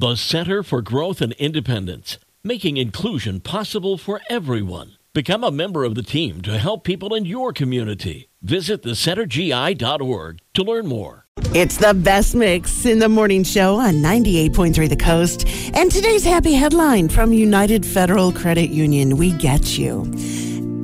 The Center for Growth and Independence, making inclusion possible for everyone. Become a member of the team to help people in your community. Visit thecentergi.org to learn more. It's the best mix in the morning show on 98.3 The Coast. And today's happy headline from United Federal Credit Union We Get You.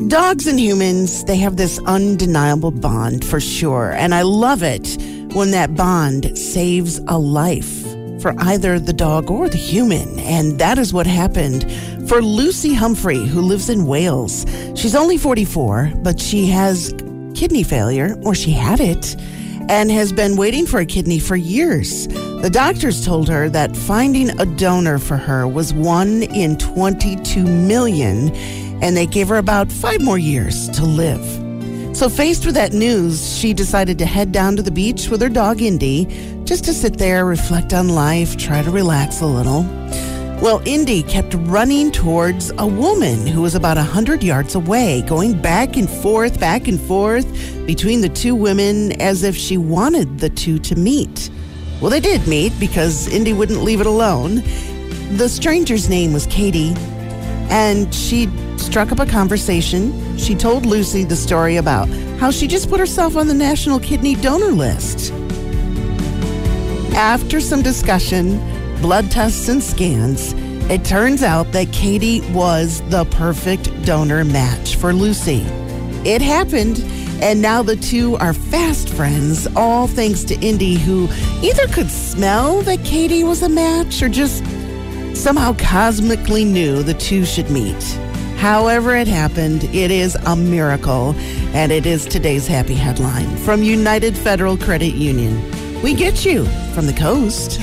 Dogs and humans, they have this undeniable bond for sure. And I love it when that bond saves a life for either the dog or the human. And that is what happened for Lucy Humphrey, who lives in Wales. She's only 44, but she has kidney failure, or she had it, and has been waiting for a kidney for years. The doctors told her that finding a donor for her was one in 22 million, and they gave her about five more years to live. So, faced with that news, she decided to head down to the beach with her dog Indy just to sit there, reflect on life, try to relax a little. Well, Indy kept running towards a woman who was about a 100 yards away, going back and forth, back and forth between the two women as if she wanted the two to meet. Well, they did meet because Indy wouldn't leave it alone. The stranger's name was Katie, and she struck up a conversation. She told Lucy the story about how she just put herself on the National Kidney Donor List. After some discussion, blood tests, and scans, it turns out that Katie was the perfect donor match for Lucy. It happened, and now the two are fast friends, all thanks to Indy, who either could smell that Katie was a match or just somehow cosmically knew the two should meet. However, it happened, it is a miracle, and it is today's happy headline from United Federal Credit Union. We get you from the coast.